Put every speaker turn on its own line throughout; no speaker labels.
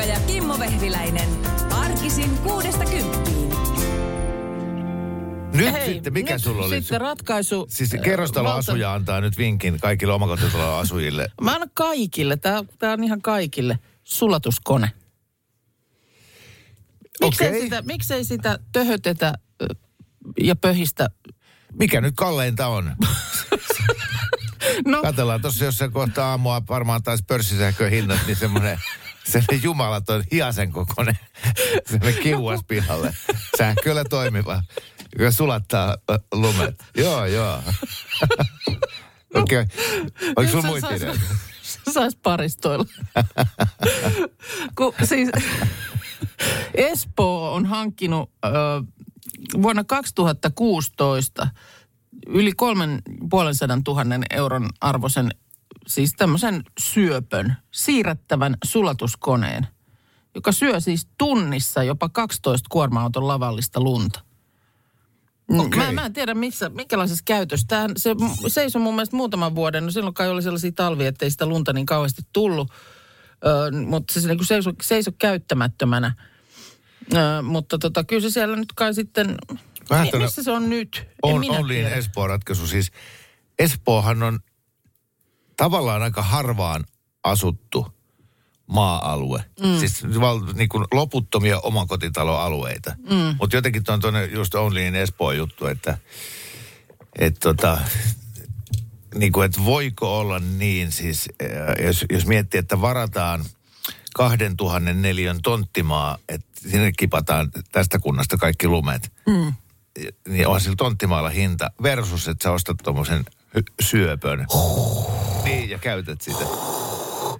Kuukka ja Kimmo Vehviläinen. Arkisin kuudesta kymppiin.
Nyt
Hei,
sitten, mikä
nyt
sulla oli?
Sitten ratkaisu.
Siis
äh,
kerrostaloasuja antaa nyt vinkin kaikille omakotitalon asujille.
Mä annan kaikille, tää, tää on ihan kaikille, sulatuskone. Miksei,
Okei.
sitä, miksei sitä töhötetä ja pöhistä?
Mikä nyt kalleinta on?
No,
Katellaan tuossa jossain kohta aamua varmaan taas pörssisähköhinnat, niin semmoinen semmoinen jumalaton hiasen kokoinen semmoinen kiuas pihalle. Sähköllä toimiva, joka sulattaa lumet. Joo, joo. Okei. Okay.
Nyt
sulla muita ideoita?
sais paristoilla. Kun siis Espoo on hankkinut ö, vuonna 2016 yli kolmen puolen sadan tuhannen euron arvoisen, siis tämmöisen syöpön, siirrettävän sulatuskoneen, joka syö siis tunnissa jopa 12 kuorma-auton lavallista lunta.
Okei.
Mä, mä en tiedä, missä, minkälaisessa käytössä. Tämähän, se seisoi mun mielestä muutaman vuoden. No silloin kai oli sellaisia talvia, että ei sitä lunta niin kauheasti tullut. Ö, mutta se niin seisoi, seisoi käyttämättömänä. Ö, mutta tota, kyllä se siellä nyt kai sitten...
Vähän
missä se on nyt? En
On,
minä
on. Espoon ratkaisu. Siis Espoohan on tavallaan aika harvaan asuttu maa-alue. Mm. Siis val, niin kuin loputtomia omakotitaloalueita. Mm. Mutta jotenkin on tuonne just Onlyin Espoon juttu, että et tota, niin kuin, että voiko olla niin siis, äh, jos, jos miettii, että varataan 2000 neliön tonttimaa, että sinne kipataan tästä kunnasta kaikki lumet. Mm. Niin on sillä tonttimaalla hinta versus, että sä ostat tuommoisen syöpön. Niin, ja käytät sitä.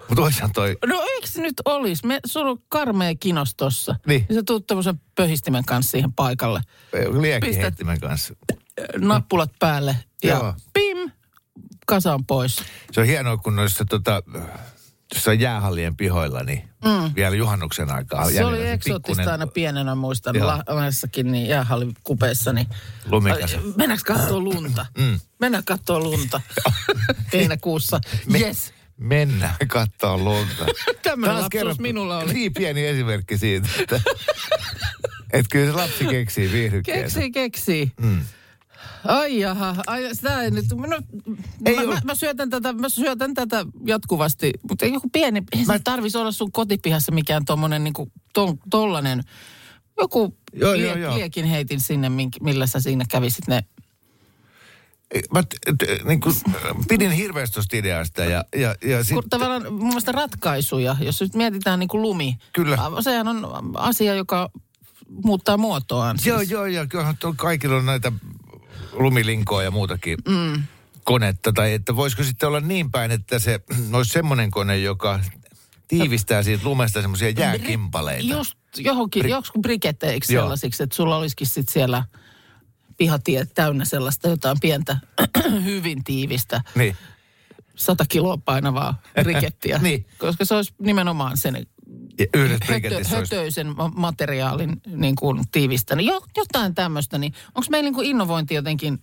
Mutta toisaalta toi,
No eikö se nyt olisi? Me, sulla on karmea kinos tossa.
Niin.
Ja sä tuut tämmöisen pöhistimen kanssa siihen paikalle.
liekiheittimen kanssa.
Nappulat päälle ja
Joo.
pim, kasaan pois.
Se on hienoa, kun noissa tota, jossain jäähallien pihoilla, niin mm. vielä juhannuksen aikaa.
Se oli eksoottista
pikkunen
aina pienenä, muistan Lahdessakin, niin jäähallikupeissa, niin
Lumikas.
Mennäänkö katsoa lunta?
Mm.
Mennään katsoa lunta. Heinäkuussa. Yes.
Mennään katsoa lunta.
Tämmöinen lapsuus
kerran
minulla oli.
Niin pieni esimerkki siitä, että, että kyllä se lapsi keksii viihdykkeen.
Keksii, keksii.
Mm.
Ai jaha, ai, sitä ei nyt, no,
Ei
mä, mä, mä, syötän tätä, mä syötän tätä jatkuvasti, mutta joku pieni, ei
Mä-
tarvisi olla sun kotipihassa mikään tommonen niinku, to, tollanen, joku
Joo,
lie,
joo, joo.
liekin heitin sinne, millä sä siinä kävisit ne.
Mä t- t- niin kuin, pidin hirveästi tuosta ideasta ja, ja, ja
Kun
sitten...
tavallaan mun mielestä ratkaisuja, jos nyt mietitään niin kuin lumi.
Kyllä.
Sehän on asia, joka muuttaa muotoaan. Siis.
Joo, joo, ja kyllähän kaikilla on näitä lumilinkoa ja muutakin mm. konetta. Tai että voisiko sitten olla niin päin, että se olisi semmoinen kone, joka tiivistää siitä lumesta semmoisia jääkimpaleita.
Just johonkin,
Bri-
joskus briketteiksi
Joo.
sellaisiksi, että sulla olisikin sitten siellä pihatie täynnä sellaista jotain pientä, hyvin tiivistä,
Niin.
100 kiloa painavaa brikettiä.
Niin.
Koska se olisi nimenomaan sen
Ja yhdessä
hötö, hötöisen ma- materiaalin niin kuin tiivistänyt. Jo, jotain tämmöistä, niin onko meillä niin kuin innovointi jotenkin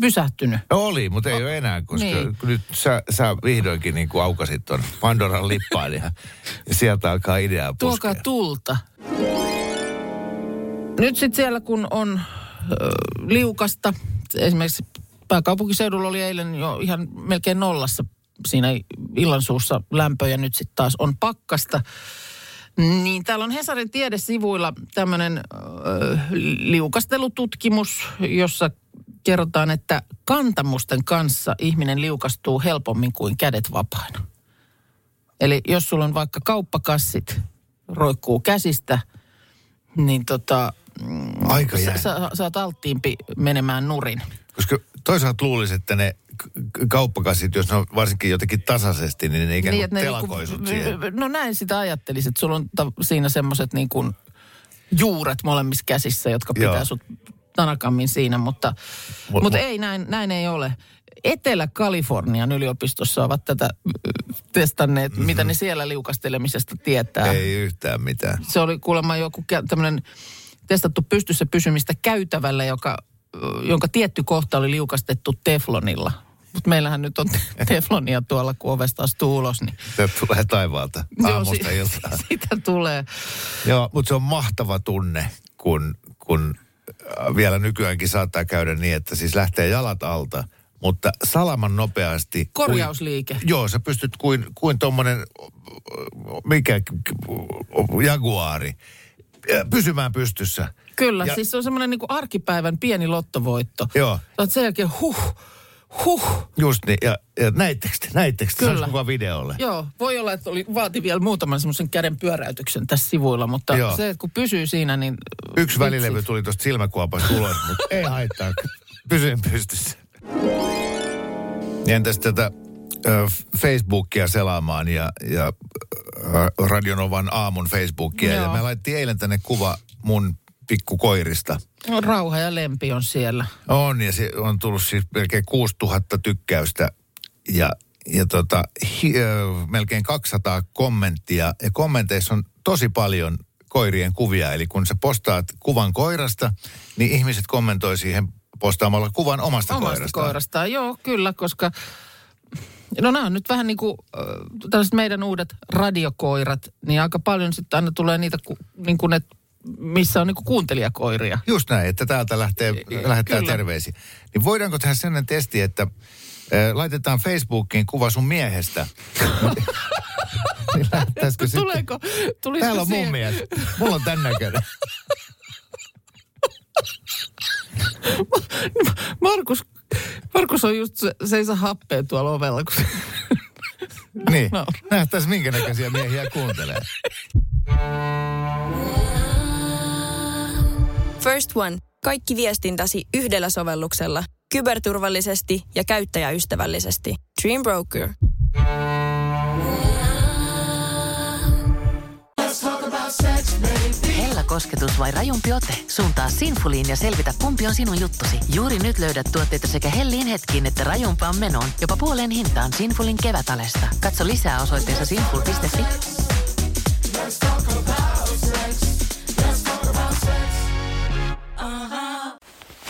pysähtynyt?
No oli, mutta ei ole enää, koska
Niin.
niin. nyt sä, sä vihdoinkin niin kuin aukasit tuon Pandoran lippaan ja, ja sieltä alkaa ideaa puskea.
Tuokaa tulta. Nyt sitten siellä, kun on ö, liukasta, esimerkiksi pääkaupunkiseudulla oli eilen jo ihan melkein nollassa siinä illansuussa lämpö ja nyt sitten taas on pakkasta. Niin täällä on Hesarin tiedesivuilla tämmöinen liukastelututkimus, jossa kerrotaan, että kantamusten kanssa ihminen liukastuu helpommin kuin kädet vapaana. Eli jos sulla on vaikka kauppakassit roikkuu käsistä, niin tota,
Aika
sä, sä, sä oot alttiimpi menemään nurin.
Koska toisaalta luulisi, että ne kauppakassit, jos ne on varsinkin jotenkin tasaisesti, niin ne ikään kuin
että ne
telakoi
niinku-
siihen.
No näin sitä ajattelisit. Sulla on ta- siinä semmoiset niin kuin juuret molemmissa käsissä, jotka pitää
Joo.
sut tanakammin siinä, mutta,
Mut-
mutta
mut-
ei näin, näin ei ole. Etelä-Kalifornian yliopistossa ovat tätä ö, testanneet, mm-hmm. mitä ne siellä liukastelemisesta tietää.
Ei yhtään mitään.
Se oli kuulemma joku tämmöinen testattu pystyssä pysymistä käytävällä, joka, ö, jonka tietty kohta oli liukastettu teflonilla. Mutta meillähän nyt on te- teflonia tuolla, kun ovesta astuu ulos, niin
Se tulee taivaalta aamusta
si-
iltaan.
sitä tulee.
Joo, mutta se on mahtava tunne, kun, kun vielä nykyäänkin saattaa käydä niin, että siis lähtee jalat alta, mutta salaman nopeasti...
Korjausliike.
Kuin, joo, sä pystyt kuin, kuin tommonen, mikä, jaguari, pysymään pystyssä.
Kyllä,
Ja-
ja, siis se on semmoinen niin arkipäivän pieni lottovoitto.
Joo.
Olet sen jälkeen huh, huh.
Just niin, ja, ja näittekö te, näittekö te,
Kyllä.
kuva videolle?
Joo, voi olla, että oli, vaati vielä muutaman semmoisen käden pyöräytyksen tässä sivuilla, mutta
Joo.
Se, että kun pysyy siinä, niin...
Yksi
vitsi.
välilevy tuli tuosta silmäkuopasta ulos, mutta ei haittaa. Pysyin pystyssä. Entäs tätä Facebookia selaamaan ja, ja Radionovan aamun Facebookia. Ja
Joo.
me laitettiin eilen tänne kuva mun pikkukoirista.
No, rauha ja lempi on siellä.
On, ja se on tullut siis melkein 6000 tykkäystä ja, ja tota, hi, ö, melkein 200 kommenttia. Ja kommenteissa on tosi paljon koirien kuvia. Eli kun sä postaat kuvan koirasta, niin ihmiset kommentoi siihen postaamalla kuvan omasta,
Omasta
koirastaan.
koirastaan. Joo, kyllä, koska... No nämä on nyt vähän niin kuin tällaiset meidän uudet radiokoirat, niin aika paljon sitten aina tulee niitä, niin kuin ne, missä on niin kuuntelijakoiria.
Just näin, että täältä lähtee, lähettää
Kyllä.
terveisiä. Niin voidaanko tehdä sellainen testi, että laitetaan Facebookiin kuva sun miehestä? niin lähettäisikö sitten-
Tuleeko, tulisiko
Täällä on mun
siihen-
mies. Mulla on tän näköinen.
Markus, Markus on just se, se ei saa happea tuolla ovella, kun se,
Niin,
No.
nähtäis minkä näköisiä miehiä kuuntelee.
First One. Kaikki viestintäsi yhdellä sovelluksella. Kyberturvallisesti ja käyttäjäystävällisesti. Dream Broker.
Hella kosketus vai rajumpi ote? Suuntaa Sinfuliin ja selvitä kumpi on sinun juttusi. Juuri nyt löydät tuotteita sekä hellin hetkiin että rajumpaan menoon. Jopa puoleen hintaan Sinfulin kevätalesta. Katso lisää osoitteessa sinful.fi.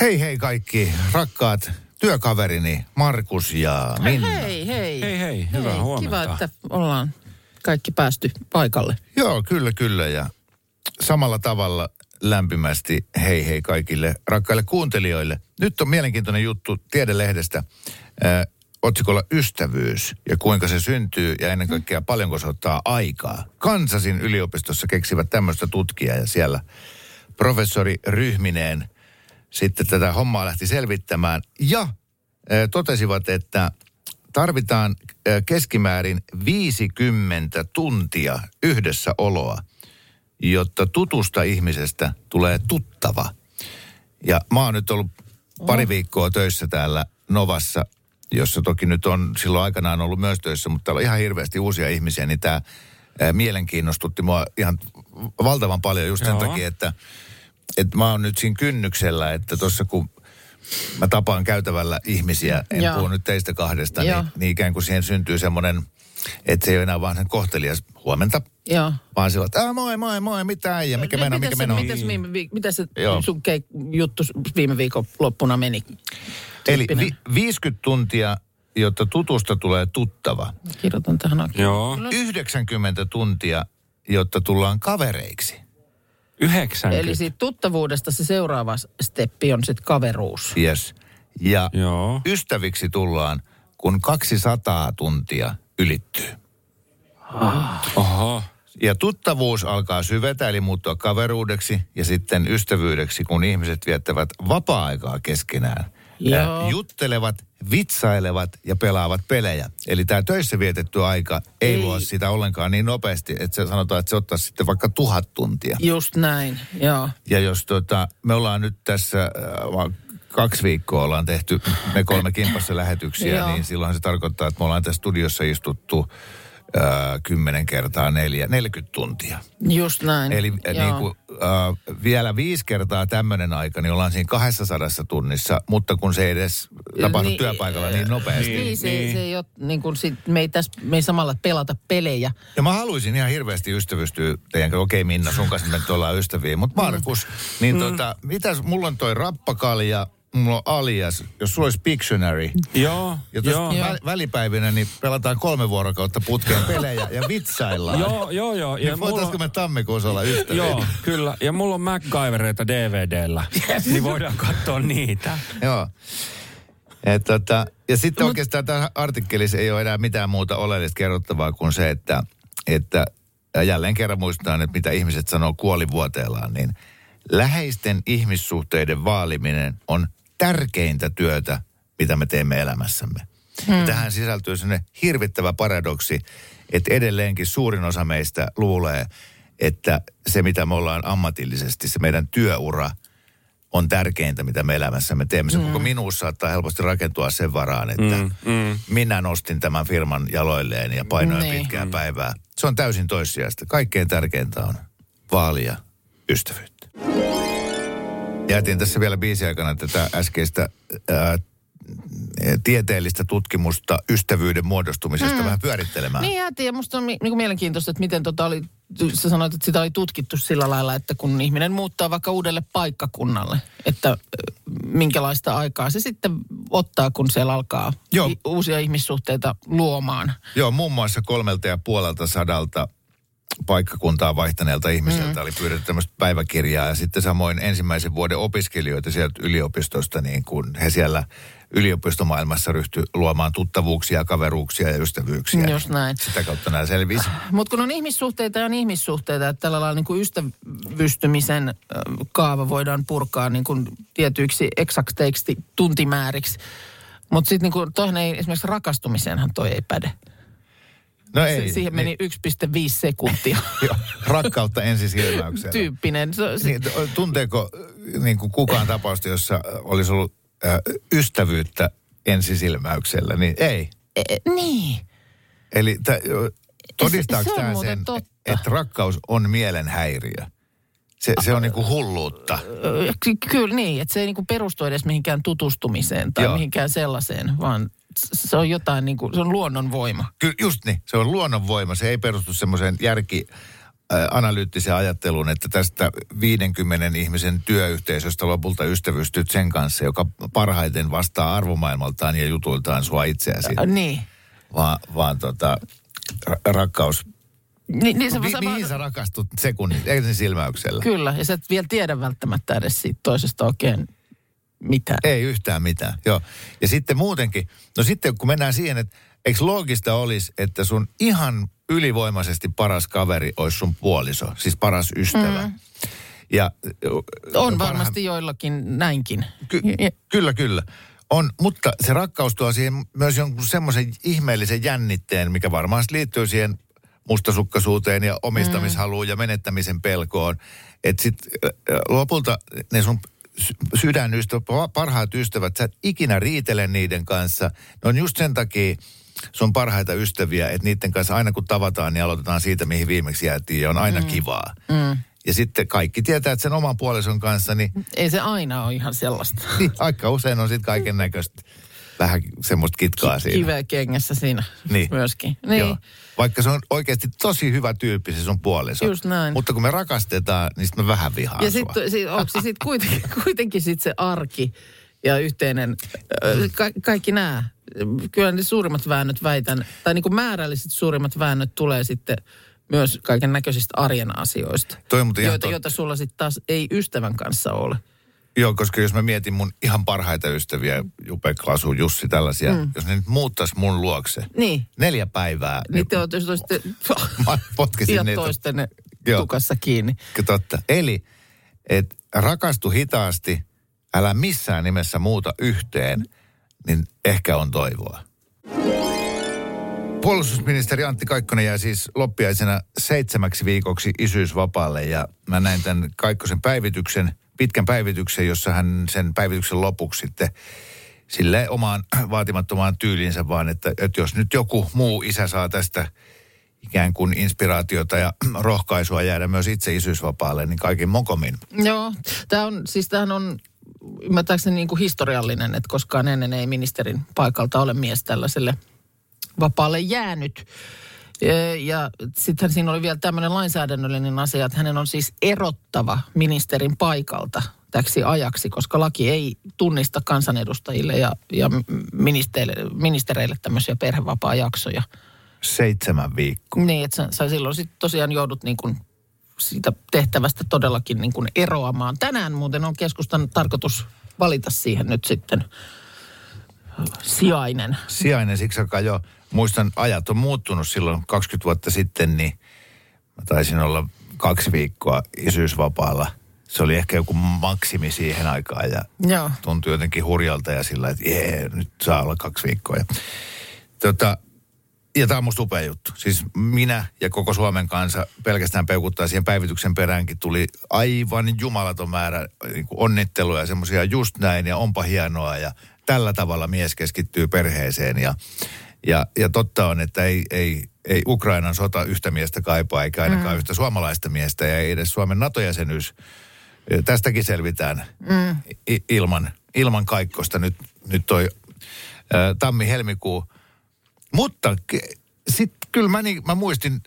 Hei hei kaikki rakkaat työkaverini Markus ja Minna.
hei, hei.
Hei hei, hyvää huomenta.
Kiva, että ollaan kaikki päästy paikalle.
Joo, kyllä kyllä ja samalla tavalla lämpimästi hei hei kaikille rakkaille kuuntelijoille. Nyt on mielenkiintoinen juttu Tiedelehdestä äh, otsikolla Ystävyys ja kuinka se syntyy ja ennen kaikkea paljonko se ottaa aikaa. Kansasin yliopistossa keksivät tämmöistä tutkijaa ja siellä professori Ryhmineen sitten tätä hommaa lähti selvittämään ja äh, totesivat, että tarvitaan äh, keskimäärin 50 tuntia yhdessä oloa, jotta tutusta ihmisestä tulee tuttava. Ja mä oon nyt ollut pari viikkoa töissä täällä Novassa, jossa toki nyt on silloin aikanaan ollut myös töissä, mutta täällä on ihan hirveästi uusia ihmisiä, niin tämä mielenkiinnostutti mua ihan valtavan paljon just sen
Joo.
takia, että, että mä oon nyt siinä kynnyksellä, että tuossa kun mä tapaan käytävällä ihmisiä, en
Joo.
puhu nyt teistä kahdesta,
Joo.
niin, niin ikään kuin siihen syntyy semmoinen, että se ei ole enää vaan sen kohtelias huomenta,
Joo.
vaan sillä, että "Aa, moi, moi, moi, mitä äijä, mikä meno, mikä
mitäs,
meno.
Mitäs, viime, viik- mitä se
Joo.
sun keik, juttu viime viikon loppuna meni?
Eli
tyyppinen.
vi, 50 tuntia, jotta tutusta tulee tuttava.
Kirjoitan tähän oikein.
Joo.
90 tuntia, jotta tullaan kavereiksi.
90.
Eli siitä tuttavuudesta se seuraava steppi on sitten kaveruus.
Yes. Ja
Joo.
ystäviksi tullaan, kun 200 tuntia ylittyy.
Oho.
Ja tuttavuus alkaa syvetä, eli muuttua kaveruudeksi ja sitten ystävyydeksi, kun ihmiset viettävät vapaa-aikaa keskenään. Ja
Joo.
juttelevat, vitsailevat ja pelaavat pelejä. Eli tämä töissä vietetty aika ei,
Ei.
luo sitä ollenkaan niin nopeasti, että se sanotaan, että se ottaa sitten vaikka tuhat tuntia.
Just näin, joo.
Ja jos tota, me ollaan nyt tässä äh, kaksi viikkoa ollaan tehty me kolme kimpassa lähetyksiä,
Joo.
niin silloin se tarkoittaa, että me ollaan tässä studiossa istuttu äh, 10 kertaa neljä, 40 tuntia.
Just näin.
Eli äh,
Joo.
niin kuin, äh, vielä viisi kertaa tämmöinen aika, niin ollaan siinä 200 tunnissa, mutta kun se ei edes tapahdu
Niin,
työpaikalla niin nopeasti.
Niin, se, se ei ole, niin kuin sit, me, ei täs, me ei samalla pelata pelejä.
Ja mä haluaisin ihan hirveästi ystävystyä teidän kanssa. Okei Minna, sun kanssa me nyt ollaan ystäviä. Mutta Markus, niin
Mm.
tota, mitäs, mulla on toi rappakalja, mulla on alias. Jos sulla olisi Pictionary,
Joo,
ja
joo.
vä- välipäivinä niin pelataan kolme vuorokautta putkeen pelejä ja vitsaillaan.
Joo, joo, joo. Ja
Niin
mulla
voitaisko me tammikuussa olla ystäviä?
Joo, kyllä. Ja mulla on MacGyvereita DVDllä. Niin voidaan katsoa niitä.
Joo. Et tota, ja sitten oikeastaan tässä artikkelissa ei ole enää mitään muuta oleellista kerrottavaa kuin se, että, että ja jälleen kerran muistetaan, että mitä ihmiset sanoo kuolivuoteellaan, niin läheisten ihmissuhteiden vaaliminen on tärkeintä työtä, mitä me teemme elämässämme. Hmm. Ja tähän sisältyy sellainen hirvittävä paradoksi, että edelleenkin suurin osa meistä luulee, että se mitä me ollaan ammatillisesti, se meidän työura – on tärkeintä, mitä me elämässämme teemme. Se mm. koko minuus saattaa helposti rakentua sen varaan, että mm, mm. minä nostin tämän firman jaloilleen ja painoin
Niin.
pitkää päivää. Se on täysin toissijaista. Kaikkein tärkeintä on vaalia ystävyyttä. Jätin tässä vielä biisi aikana tätä äskeistä ää, tieteellistä tutkimusta ystävyyden muodostumisesta mm. vähän pyörittelemään.
Niin jäätiin, ja musta on mi- niinku mielenkiintoista, että miten tota oli, sä sanoit, että sitä oli tutkittu sillä lailla, että kun ihminen muuttaa vaikka uudelle paikkakunnalle, että minkälaista aikaa se sitten ottaa, kun siellä alkaa
Joo.
i- uusia ihmissuhteita luomaan.
Joo, muun muassa kolmelta ja puolelta sadalta paikkakuntaa vaihtaneelta ihmiseltä mm. oli pyydetty tämmöistä päiväkirjaa ja sitten samoin ensimmäisen vuoden opiskelijoita sieltä yliopistosta, niin kun he siellä yliopistomaailmassa ryhtyi luomaan tuttavuuksia, kaveruuksia ja ystävyyksiä.
Just näin.
Sitä kautta nämä selvisi.
Mutta kun on ihmissuhteita ja on ihmissuhteita, että tällä lailla niin kuin ystävystymisen kaava voidaan purkaa niin kuin tietyiksi eksakteiksi tuntimääriksi. Mutta sitten niin toinen ei, esimerkiksi rakastumiseenhan toi ei päde.
No
Se,
ei.
siihen meni 1,5 sekuntia
rakkautta ensisilmäyksellä.
tyyppinen. Se, se,
Niin, t- tunteeko äh, niin kuin kukaan tapausta, jossa olisi ollut äh, ystävyyttä ensisilmäyksellä? Niin ei.
e, niin.
Eli tä, todistaako
Se- se
tämä sen,
totta.
että rakkaus on mielenhäiriö? Se, se on niinku hulluutta.
Kyllä niin, että se ei niin kuin perustu edes mihinkään tutustumiseen tai
Joo.
Mihinkään sellaiseen, vaan se on jotain niin kuin, se on luonnonvoima.
Kyllä just niin, se on luonnonvoima. Se ei perustu semmoiseen järki analyyttiseen ajatteluun, että tästä 50 ihmisen työyhteisöstä lopulta ystävystyt sen kanssa, joka parhaiten vastaa arvomaailmaltaan ja jutuiltaan sua itseäsi.
Ä, niin.
Vaan, vaan tota, ra- rakkaus.
Ni, niin se,
Mi-
se,
mihin sä rakastut sekunnit, ensin silmäyksellä?
Kyllä, ja sä et vielä tiedä välttämättä edes siitä toisesta oikein mitään.
Ei yhtään mitään, joo. Ja sitten muutenkin, no sitten kun mennään siihen, että eikö loogista olisi, että sun ihan ylivoimaisesti paras kaveri olisi sun puoliso, siis paras ystävä. Mm. Ja,
On varmasti joillakin näinkin.
Ky- kyllä, kyllä. On, mutta se rakkaus tuo siihen myös jonkun semmoisen ihmeellisen jännitteen, mikä varmaan liittyy siihen mustasukkaisuuteen ja omistamishaluun mm. ja menettämisen pelkoon. Että sitten lopulta ne sun sy- sydänystävät, pa- parhaat ystävät, sä et ikinä riitele niiden kanssa. Ne on just sen takia sun parhaita ystäviä, että niiden kanssa aina kun tavataan, niin aloitetaan siitä, mihin viimeksi jäätiin ja on aina mm. kivaa. Mm. Ja sitten kaikki tietää, että sen oman puolison kanssa, niin
Ei se aina ole ihan sellaista.
niin, aika usein on sitten kaiken näköistä vähän semmoista kitkaa siinä.
Kiveä kengessä siinä
Niin.
myöskin. Niin.
Joo. Vaikka se on oikeasti tosi hyvä tyyppi se sun puoliso.
Just näin.
Mutta kun me rakastetaan, niin sitten me vähän vihaan
Ja sitten sit, onko se sitten kuitenkin, kuitenkin sit se arki ja yhteinen, ka, kaikki nämä. Kyllä ne suurimmat väännöt väitän, tai niin kuin määrälliset suurimmat väännöt tulee sitten myös kaiken näköisistä arjen asioista.
Toi
joita, joita sulla sitten taas ei ystävän kanssa ole.
Joo, koska jos mä mietin mun ihan parhaita ystäviä, Jupe, Klasu, Jussi, tällaisia, mm. jos ne nyt muuttaisi mun luokse
Niin.
neljä päivää,
Niin te olette olisitte
mä potkisin niitä.
toistenne
Joo.
tukassa kiinni.
Totta. Eli, että rakastu hitaasti, älä missään nimessä muuta yhteen, niin ehkä on toivoa. Puolustusministeri Antti Kaikkonen jää siis loppiaisena seitsemäksi viikoksi isyysvapaalle ja mä näin tämän Kaikkosen päivityksen, pitkän päivityksen, jossa hän sen päivityksen lopuksi sitten sille omaan vaatimattomaan tyyliinsä vaan, että, että jos nyt joku muu isä saa tästä ikään kuin inspiraatiota ja rohkaisua jäädä myös itse isyysvapaalle, niin kaikin mokomin.
Joo, tämä on, siis tämähän on ymmärtääkseni niin kuin historiallinen, että koskaan ennen ei ministerin paikalta ole mies tällaiselle vapaalle jäänyt. Ja- Ja sittenhän siinä oli vielä tämmöinen lainsäädännöllinen asia, että hänen on siis erottava ministerin paikalta täksi ajaksi, koska laki ei tunnista kansanedustajille ja, ja ministereille, ministereille tämmöisiä perhevapaa-jaksoja.
Seitsemän viikkoa.
Niin, että sä, sä silloin sitten tosiaan joudut niin kuin siitä tehtävästä todellakin niin kuin eroamaan. Tänään muuten on keskustan tarkoitus valita siihen nyt sitten sijainen.
Sijainen siksi aikaa jo, muistan ajat on muuttunut silloin 20 vuotta sitten, niin mä taisin olla kaksi viikkoa isyysvapaalla. Se oli ehkä joku maksimi siihen aikaan ja
Joo.
tuntui jotenkin hurjalta ja sillä, että jee, nyt saa olla kaksi viikkoa. Ja, tota, ja tämä on musta upea juttu. Siis minä ja koko Suomen kansa pelkästään peukuttaa siihen päivityksen peräänkin. Tuli aivan jumalaton määrä niin onnitteluja, semmoisia just näin ja onpa hienoa. Ja tällä tavalla mies keskittyy perheeseen. Ja, ja, ja totta on, että ei, ei, ei Ukrainan sota yhtä miestä kaipaa, eikä ainakaan mm. yhtä suomalaista miestä ja ei edes Suomen NATO-jäsenyys. Tästäkin selvitään mm. ilman, ilman kaikkosta nyt, nyt toi ä, tammi-helmikuu. Mutta sitten kyllä mä, niin, mä muistin,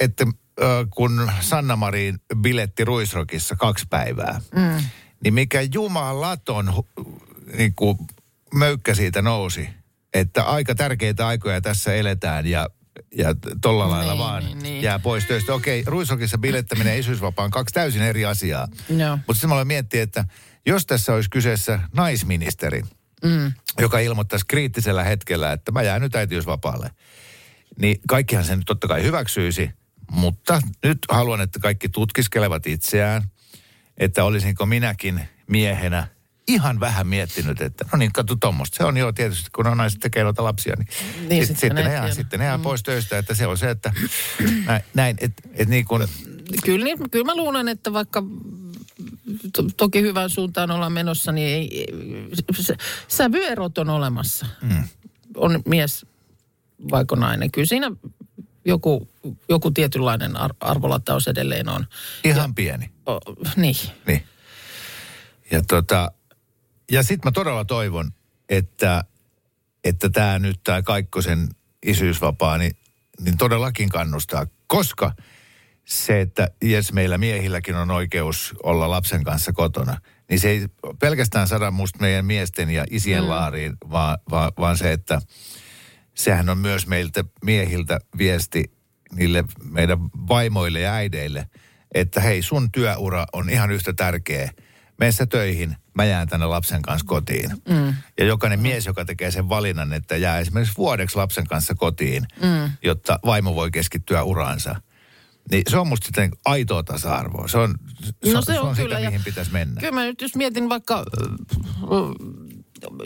että ö, kun Sanna Marin biletti Ruisrokissa kaksi päivää, mm. niin mikä jumalaton niin kuin möykkä siitä nousi, että aika tärkeitä aikoja tässä eletään ja ja tolla
Niin,
lailla vaan
niin, niin.
jää pois töistä. Okei, Ruisrokissa bilettäminen ja isyysvapaa on kaksi täysin eri asiaa.
Joo.
Mutta sitten mä aloin miettiä, että jos tässä olisi kyseessä naisministeri, mm. joka ilmoittaisi kriittisellä hetkellä, että mä jään nyt äitiysvapaalle, niin kaikkihan sen nyt totta kai hyväksyisi. Mutta nyt haluan, että kaikki tutkiskelevat itseään, että olisinko minäkin miehenä ihan vähän miettinyt, että no niin, katso tuommoista. Se on jo tietysti, kun on naiset tekee noita lapsia, niin,
Niin,
sit,
sitten
sitten,
ne
jää, sitten ne jää
Mm.
pois töistä, että se on se, että näin, näin että et niin kuin,
Kyllä, niin, kyllä mä luulen, että vaikka to, toki hyvään suuntaan ollaan menossa, niin ei, se, sävyerot on olemassa. Mm. On mies vaiko nainen. Kyllä siinä joku, joku tietynlainen ar- arvolataus edelleen on.
ihan pieni.
O, niin.
Niin. Ja, tota, ja sitten mä todella toivon, että että tämä nyt tämä Kaikkosen isyysvapaa, niin, niin todellakin kannustaa. Koska se, että jes meillä miehilläkin on oikeus olla lapsen kanssa kotona, niin se ei pelkästään sada musta meidän miesten ja isien mm. laariin, vaan, vaan, vaan se, että sehän on myös meiltä miehiltä viesti niille meidän vaimoille ja äideille, että hei sun työura on ihan yhtä tärkeä. Mene sä töihin, mä jään tänne lapsen kanssa kotiin. Mm. Ja jokainen mies, joka tekee sen valinnan, että jää esimerkiksi vuodeksi lapsen kanssa kotiin, mm. jotta vaimo voi keskittyä uraansa. Niin se on musta sitten aitoa tasa-arvoa. Se on, se,
No se on
sitä,
kyllä, ja-
mihin pitäisi mennä.
Kyllä mä nyt jos mietin vaikka ö,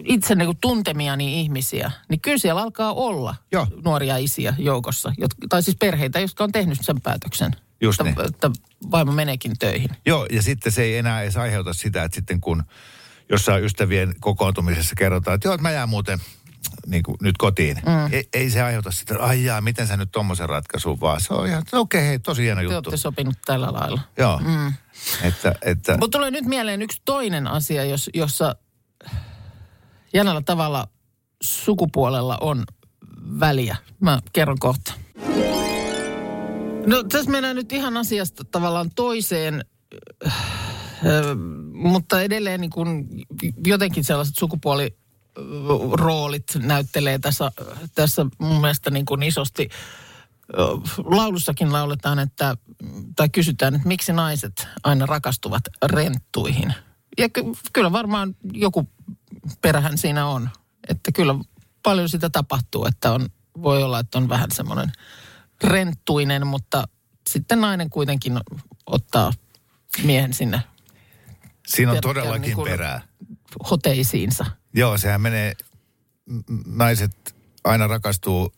itse niin tuntemiani ihmisiä, niin kyllä siellä alkaa olla
Joo.
nuoria isiä joukossa. Jotka, tai siis perheitä, jotka on tehnyt sen päätöksen.
Just
että,
niin.
että vaimo meneekin töihin.
Joo, ja sitten se ei enää edes aiheuta sitä, että sitten kun jossain ystävien kokoontumisessa kerrotaan, että joo, että mä jään muuten niin kuin nyt kotiin. Mm. Ei, ei se aiheuta sitä, ai jaa, miten sä nyt tommosen ratkaisun vaan. Se on ihan, okei, okay, hei, tosi hieno
Te
juttu.
olette sopinut tällä lailla.
Joo, mm. että, että
Mutta tulee nyt mieleen yksi toinen asia, jos, jossa jännällä tavalla sukupuolella on väliä. Mä kerron kohta. No tässä mennään nyt ihan asiasta tavallaan toiseen, Ö, mutta edelleen niin kuin jotenkin sellaiset sukupuoliroolit näyttelee tässä, tässä mun mielestä niin kuin isosti laulussakin lauletaan, että, tai kysytään, että miksi naiset aina rakastuvat renttuihin. Ja ky- kyllä varmaan joku perähän siinä on. Että kyllä paljon sitä tapahtuu, että on, voi olla, että on vähän semmoinen renttuinen, mutta sitten nainen kuitenkin ottaa miehen sinne
Siinä on todellakin
niin kuin-
perää.
hoteisiinsa.
Joo, sehän menee, naiset aina rakastuu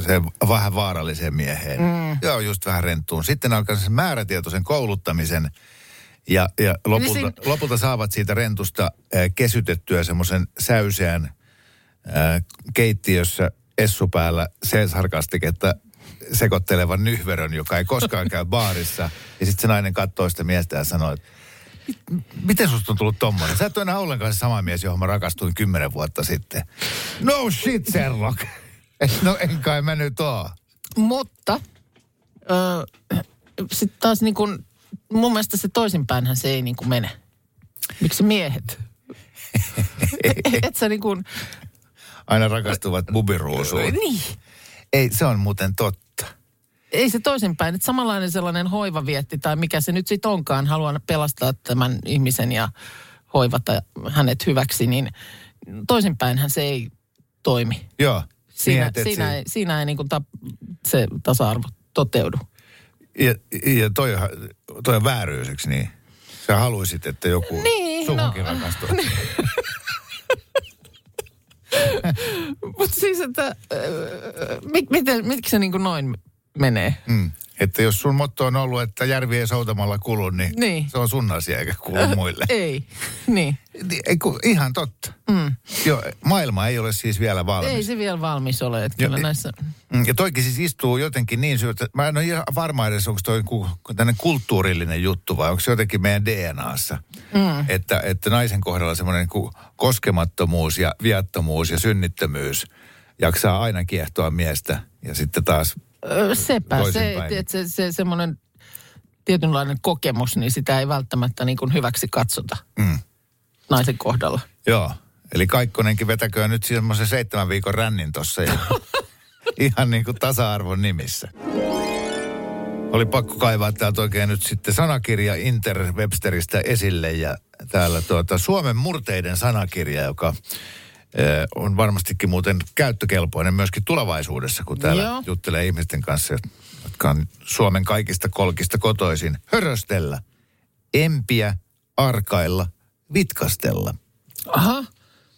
se vähän vaaralliseen mieheen. Mm. Joo, just vähän renttuun. Sitten alkaa sen määrätietoisen kouluttamisen ja, ja lopulta,
Niin
niin lopulta saavat siitä rentusta kesytettyä semmoisen säyseän keittiössä essu päällä C-sarkastiketta sekoittelevan nyhverön, joka ei koskaan käy baarissa. Ja sitten se nainen katsoo sitä miestä ja sanoo, että miten susta on tullut tommonen? Sä et ole enää ollenkaan se sama mies, johon mä rakastuin kymmenen vuotta sitten. No shit, Sherlock. No en kai mä nyt oo.
Mutta sitten taas niin kuin, mun mielestä se toisinpäinhän se ei niin kuin mene. Miksi miehet? Et sä niin kuin,
Aina rakastuvat bubiruusuun.
niin.
Ei, se on muuten totta.
Ei se toisinpäin. Että samanlainen sellainen hoivavietti tai mikä se nyt sitten onkaan, haluan pelastaa tämän ihmisen ja hoivata hänet hyväksi, niin toisinpäinhän se ei toimi.
Joo.
Siinä,
Niin,
siinä,
se-
ei, siinä ei niin kuin ta, se tasa-arvo toteudu.
Ja, ja toi, toi on vääryyseksi niin. Sä haluisit, että joku
Niin,
suhunkin
no,
rakastuu.
Mutta siis, että äh, mi, miten, miksi se niin kuin noin menee?
Mm. Että jos sun motto on ollut, että järvi ei soutamalla kulu, niin,
Niin.
se on sun asia eikä kuulu muille.
Ei, niin.
Niin, Ei, kun, ihan totta.
Mm.
Joo, maailma ei ole siis vielä valmis.
Ei se vielä valmis ole, että
Joo,
kyllä näissä...
Mm, Ja toikin siis istuu jotenkin niin syytä, mä en ole ihan varma edes, onko toi ku- tämmöinen kulttuurillinen juttu vai onko se jotenkin meidän DNAssa. Mm. Että, että naisen kohdalla semmoinen koskemattomuus ja viattomuus ja synnittömyys jaksaa aina kiehtoa miestä. Ja sitten taas,
Sepä se, että se, se semmoinen tietynlainen kokemus, niin sitä ei välttämättä niin kuin hyväksi katsota
mm,
naisen kohdalla.
joo. Eli Kaikkonenkin vetäköön nyt semmoisen seitsemän viikon rännin tossa. Ja, ihan niin kuin tasa-arvon nimissä. Oli pakko kaivaa täältä oikein nyt sitten sanakirja Interwebsteristä esille ja täällä tuota Suomen murteiden sanakirja, joka on varmastikin muuten käyttökelpoinen myöskin tulevaisuudessa, kun täällä
Joo.
Juttelee ihmisten kanssa, jotka on Suomen kaikista kolkista kotoisin. Höröstellä, empiä, arkailla, vitkastella.
Aha,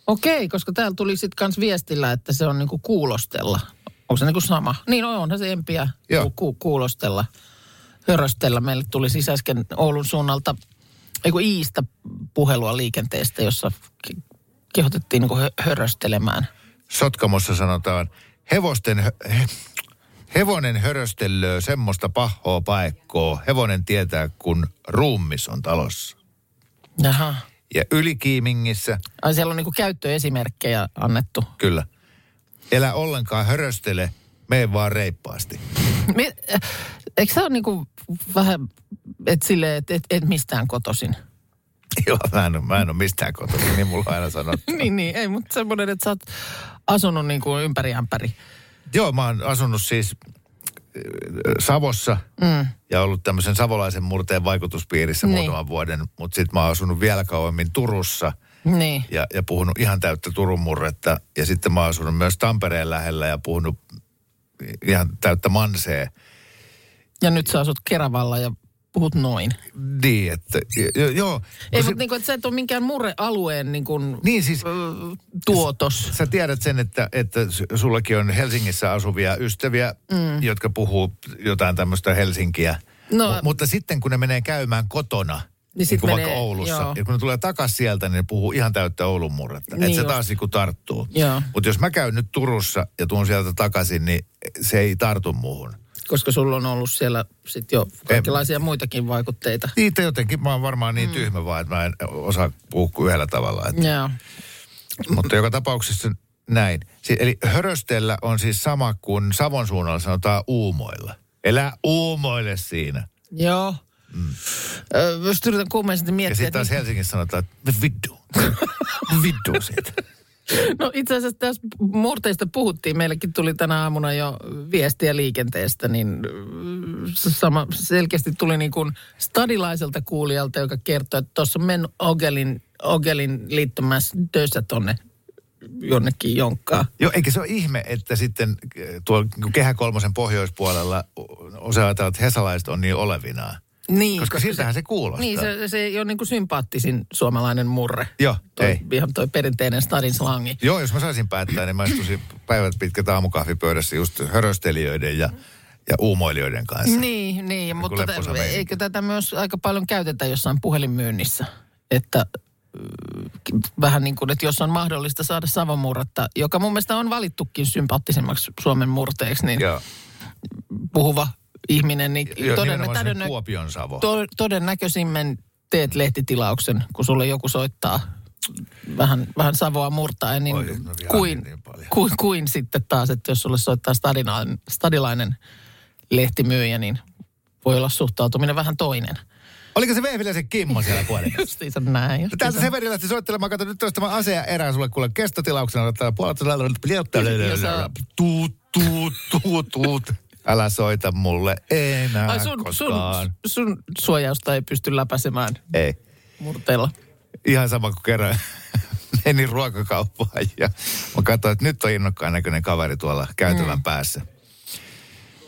okei, koska täällä tuli sitten kans viestillä, että se on niinku kuulostella. Onko se niinku sama? Niin on, onhan se empiä ku, ku, kuulostella, höröstellä. Meille tuli siis äsken Oulun suunnalta, ei kun Iistä puhelua liikenteestä, jossa kehotettiin hö, höröstelemään.
Sotkamossa sanotaan, hevosten, he, hevonen höröstelöö semmoista pahoa paikkoa. Hevonen tietää, kun ruumis on talossa.
Jaha.
Ja ylikiimingissä,
Ai siellä on niinku käyttöesimerkkejä annettu.
kyllä, elä ollenkaan höröstele, mene vaan reippaasti.
Me, äh, eikö se ole niinku vähän, että että et, et mistään kotoisin?
Joo, mä en, mä en ole mistään kotoisin, niin mulla on aina sanottu.
niin, niin, ei, mutta semmoinen, että sä oot asunut niinku ympäri ämpäri.
Joo, mä oon asunut siis äh, Savossa
Mm.
ja ollut tämmöisen savolaisen murteen vaikutuspiirissä
Niin.
muutaman vuoden, mutta sitten mä oon asunut vielä kauemmin Turussa
Niin.
ja, ja puhunut ihan täyttä Turun murretta. Ja sitten mä oon asunut myös Tampereen lähellä ja puhunut ihan täyttä mansee.
Ja nyt sä asut Keravalla ja puhut noin.
Niin, että jo, joo.
Ei,
Kun
mutta niinku, että sä et ole minkään murrealueen niinku,
Niin siis,
tuotos.
sä tiedät sen, että, että sullakin on Helsingissä asuvia ystäviä, mm. jotka puhuu jotain tämmöistä Helsinkiä.
No-
M- mutta sitten kun ne menee käymään kotona,
Niin
niin, kuin
menee-
vaikka Oulussa,
joo.
ja kun ne tulee takaisin sieltä, niin ne puhuu ihan täyttä Oulun murretta.
Niin
että se
just.
taas niin kuin tarttuu. Mutta jos mä käyn nyt Turussa ja tuun sieltä takaisin, niin se ei tartu muuhun.
Koska sulla on ollut siellä sit jo kaikenlaisia muitakin vaikutteita.
Niitä jotenkin, mä oon varmaan niin mm. tyhmä vaan, että mä en osaa puhua yhdellä tavalla. Että.
Joo.
Mutta joka tapauksessa näin. Si- eli höröstellä on siis sama kuin Savon suunnalla sanotaan uumoilla. Elä uumoille siinä.
Joo. Mm. Ö, jos yritän kuumeisesti
Ja
miettiä,
sitten taas Helsingissä sanotaan, että vittu. vittu siitä.
No itse asiassa tässä murteista puhuttiin. Meillekin tuli tänä aamuna jo viestiä liikenteestä, niin äh, sama, selkeästi tuli niin kuin stadilaiselta kuulijalta, joka kertoi, että tuossa mennyt Ogelin, Ogelin liittymässä töissä tonne jonnekin jonkkaan.
Joo, eikä se ole ihme, että sitten eh, tuolla niin Kehä kolmosen pohjoispuolella osa ajatellaan, että hesalaiset on niin olevinaan.
Niin,
Koska siltähän se kuulostaa.
Niin, se, se ei ole niin kuin sympaattisin suomalainen murre.
Joo,
toi,
ei.
Ihan toi perinteinen stadin slangi.
Joo, jos mä saisin päättää, niin mä istuisin päivät pitkät aamukahvipöydässä just höröstelijöiden ja, ja uumoilijoiden kanssa.
Niin, niin mutta
lepposa
tä-
meininki.
eikö tätä myös aika paljon käytetä jossain puhelinmyynnissä? Että mm, vähän niin kuin, että jos on mahdollista saada savomurretta, joka mun mielestä on valittukin sympaattisemmaksi Suomen murteeksi, niin
Joo,
puhuva ihminen, niin
Joo
toden,
nimenomaan se
todennä-
Kuopion Savo.
to, todennäköisimmin teet lehtitilauksen, kun sulle joku soittaa vähän, vähän Savoa murtaen, niin
Oi, no
kuin,
niin paljon.
kuin, kuin sitten taas, että jos sulle soittaa stadilainen, stadilainen lehtimyyjä, niin voi olla suhtautuminen vähän toinen.
Oliko se Vehviläisen Kimmo siellä puolella?
Justiinsa näin.
No Täältä Severi lähti soittelemaan. Kato, nyt tämä asea erää sulle kuule kestotilauksena. Ottaa puolet tuut, tuut, tuut, tuut. Älä soita mulle enää
Ai sun, sun,
koskaan.
sun suojausta ei pysty läpäisemään
Ei.
murteella.
Ihan sama kuin kerran menin ruokakauppaan ja mä katsoin, että nyt on innokkaan näköinen kaveri tuolla käytävän mm. päässä.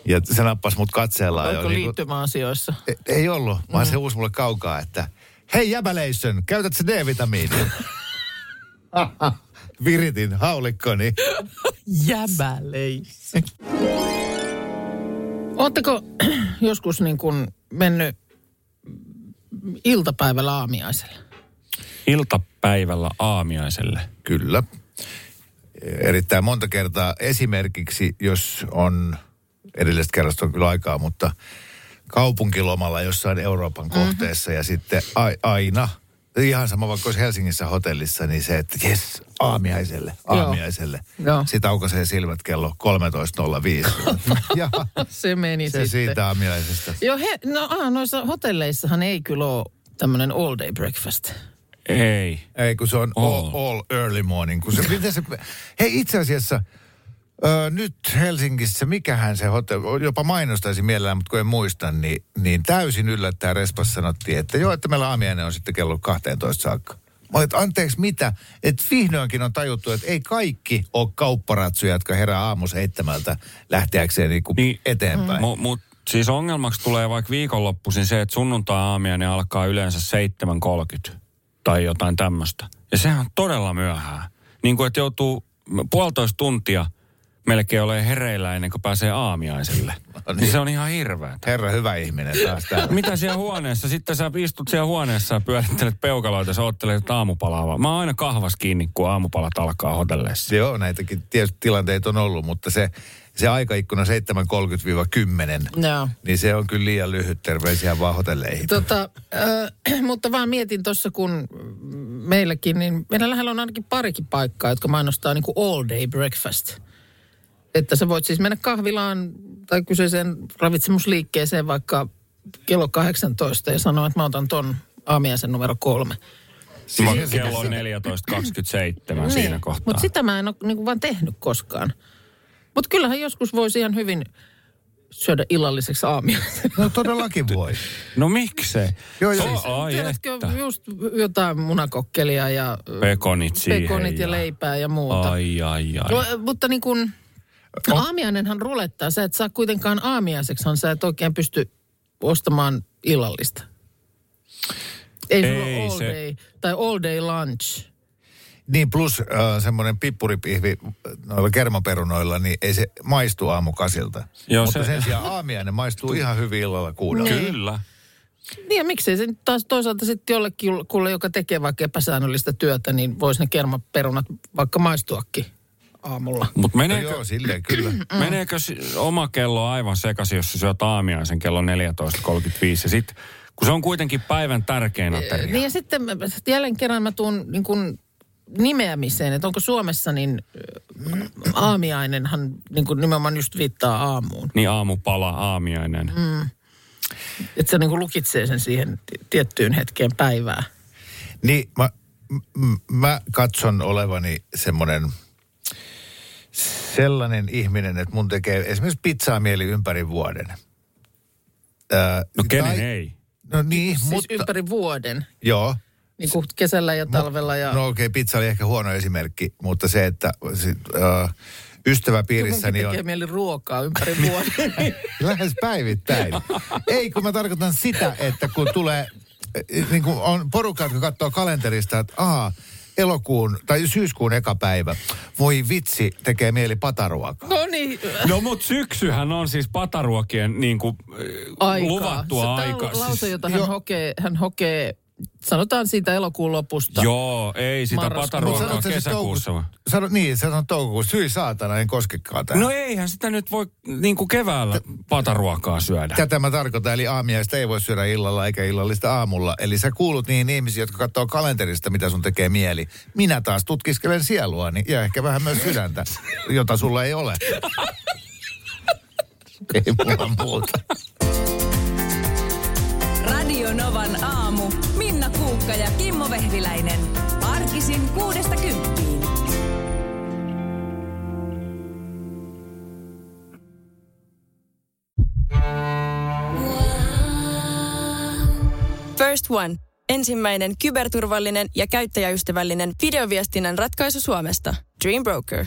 Ja se nappasi mut katseellaan.
Oliko
jo niinku-
liittymäasioissa?
Ei, ei ollut, vaan se huusi mulle kaukaa, että hei jäbäleissön, käytät se D-vitamiinia? Viritin haulikkoni.
Jäbäleissä. Oletteko joskus niin kuin mennyt iltapäivällä aamiaiselle?
Iltapäivällä aamiaiselle.
Kyllä. Erittäin monta kertaa esimerkiksi, jos on, edellisestä kerrasta on kyllä aikaa, mutta kaupunkilomalla jossain Euroopan
Mhm.
kohteessa ja sitten a, aina, ihan sama vaikka olisi Helsingissä hotellissa, niin se, että jes, aamiaiselle, aamiaiselle.
Joo.
Sitten aukaisee silmät kello 13.05. ja
Se meni
se
sitten.
siitä aamiaisesta.
Joo, he, no aa, noissa hotelleissahan ei kyllä ole tämmöinen all day breakfast.
Ei.
Ei, kun se on
Oh.
all, all early morning. Kun se, se, hei, itse asiassa ö, nyt Helsingissä, mikähän se hotelli, jopa mainostaisin mielellään, mutta kun en muista, niin, niin täysin yllättäen Respas sanottiin, että joo, että meillä aamiainen on sitten kello 12 saakka. Mä olin, että anteeksi mitä, että vihdoinkin on tajuttu, että ei kaikki ole kaupparatsuja, jotka herää aamu seitsemältä lähteäkseen niin
Niin.
eteenpäin.
Mu, mut siis ongelmaksi tulee vaikka viikonloppuisin se, että sunnuntai-aamiainen alkaa yleensä 7.30 tai jotain tämmöistä. Ja sehän on todella myöhään. Niin kuin, että joutuu puolitoista tuntia melkein ole hereillä ennen kuin pääsee aamiaiselle.
niin.
Niin se on ihan hirveätä.
Herra hyvä ihminen taas täällä.
Mitä siellä huoneessa? Sitten sä istut siellä huoneessa ja pyörittelet peukaloita ja sä oottelet aamupalaa. vaan. Mä oon aina kahvas kiinni, kun aamupalat alkaa hotelleissa.
Joo, näitäkin tietysti tilanteita on ollut, mutta se, se aikaikkuna 7.30-10,
Joo.
niin se on kyllä liian lyhyt. Terveisiä vaan hotelleihin.
Tota, äh, mutta vaan mietin tuossa, kun meilläkin, niin meillä lähellä on ainakin parikin paikkaa, jotka mainostaa niin kuin all day breakfast. Että sä voit siis mennä kahvilaan tai kyseiseen ravitsemusliikkeeseen vaikka kello 18 ja sanoa, että mä otan ton aamiaisen numero kolme.
Siis kello on 14.27 siinä kohtaa.
Mutta sitä mä en ole niin vaan tehnyt koskaan. Mutta kyllähän joskus voisi ihan hyvin syödä illalliseksi aamiaisen.
No todellakin voi.
No miksei?
Joo, joo.
Se- Ai
Tiedätkö,
että.
just jotain munakokkelia ja
Pekonit siihen.
pekonit ja leipää ja muuta.
Ai, ai, ai.
No, mutta niin kuin, aamiainenhan rulettaa. Sä et saa kuitenkaan aamiaiseksihan, sä et oikein pysty ostamaan illallista. Ei
Ei
ole all
se-
day, tai all day lunch.
Niin plus äh, semmoinen pippuripihvi noilla kermaperunoilla, niin ei se maistu aamukasilta.
Joo,
Mutta
se-
sen sijaan aamiainen maistuu ihan hyvin illalla kuudella.
Niin.
Kyllä.
Niin ja miksei se nyt taas toisaalta sitten jollekin, kuule, joka tekee vaikka epäsäännöllistä työtä, niin voisi ne kermaperunat vaikka maistuakin aamulla.
Mutta
No
meneekö,
joo, silleen kyllä.
meneekö oma kello aivan sekaisin, jos sä syöt aamiaisen kello 14.35 ja sit, kun se on kuitenkin päivän tärkein ateria.
Niin ja sitten jälleen kerran mä tuun niin kuin nimeämiseen, että onko Suomessa niin aamiainenhan niin kuin nimenomaan just viittaa aamuun.
Niin aamupala, aamiainen. Mm.
Että se niin kuin lukitsee sen siihen ti- tiettyyn hetkeen päivää.
Niin mä m- mä katson olevani semmoinen sellainen ihminen, että mun tekee esimerkiksi pizzaa mieli ympäri vuoden. Ää,
No kenen ei?
No niin,
Siis
mutta...
ympäri vuoden.
Joo.
Niin kuin kesällä ja talvella ja...
No okei, okay, pizza oli ehkä huono esimerkki, mutta se, että sit, uh, ystäväpiirissäni on
tekee mieli ruokaa ympäri vuoden.
lähes päivittäin. Ei, kun mä tarkoitan sitä, että kun tulee, niin kuin on porukka, jotka katsoo kalenterista, että aa, elokuun tai syyskuun eka päivä. Voi vitsi, tekee mieli pataruokaa.
no niin,
No mut syksyhän on siis pataruokien niin kuin,
aikaa.
luvattua
Se, tää on
aikaa.
lause,
Siis-
jota hän
Joo.
hokee, hän hokee, sanotaan siitä elokuun lopusta.
Joo, ei sitä pataruokaa
siis
kesäkuussa.
toukokuussa- Sano, niin, sä sanot toukokuussa. Hyi saatana, en koskekaan tähän.
No eihän sitä nyt voi niin kuin keväällä pataruokaa syödä.
Tätä mä tarkoitan, eli aamiaista ei voi syödä illalla eikä illallista aamulla. Eli sä kuulut niihin ihmisiin, jotka katsoo kalenterista, mitä sun tekee mieli. Minä taas tutkiskelen sieluani ja ehkä vähän myös sydäntä, jota sulla ei ole. ei mulla muuta.
Radio Novan aamu. Minna Kuukka ja Kimmo Vehviläinen. Arkisin kuudesta kymppiin.
First One. Ensimmäinen kyberturvallinen ja käyttäjäystävällinen videoviestinnän ratkaisu Suomesta. Dream Broker.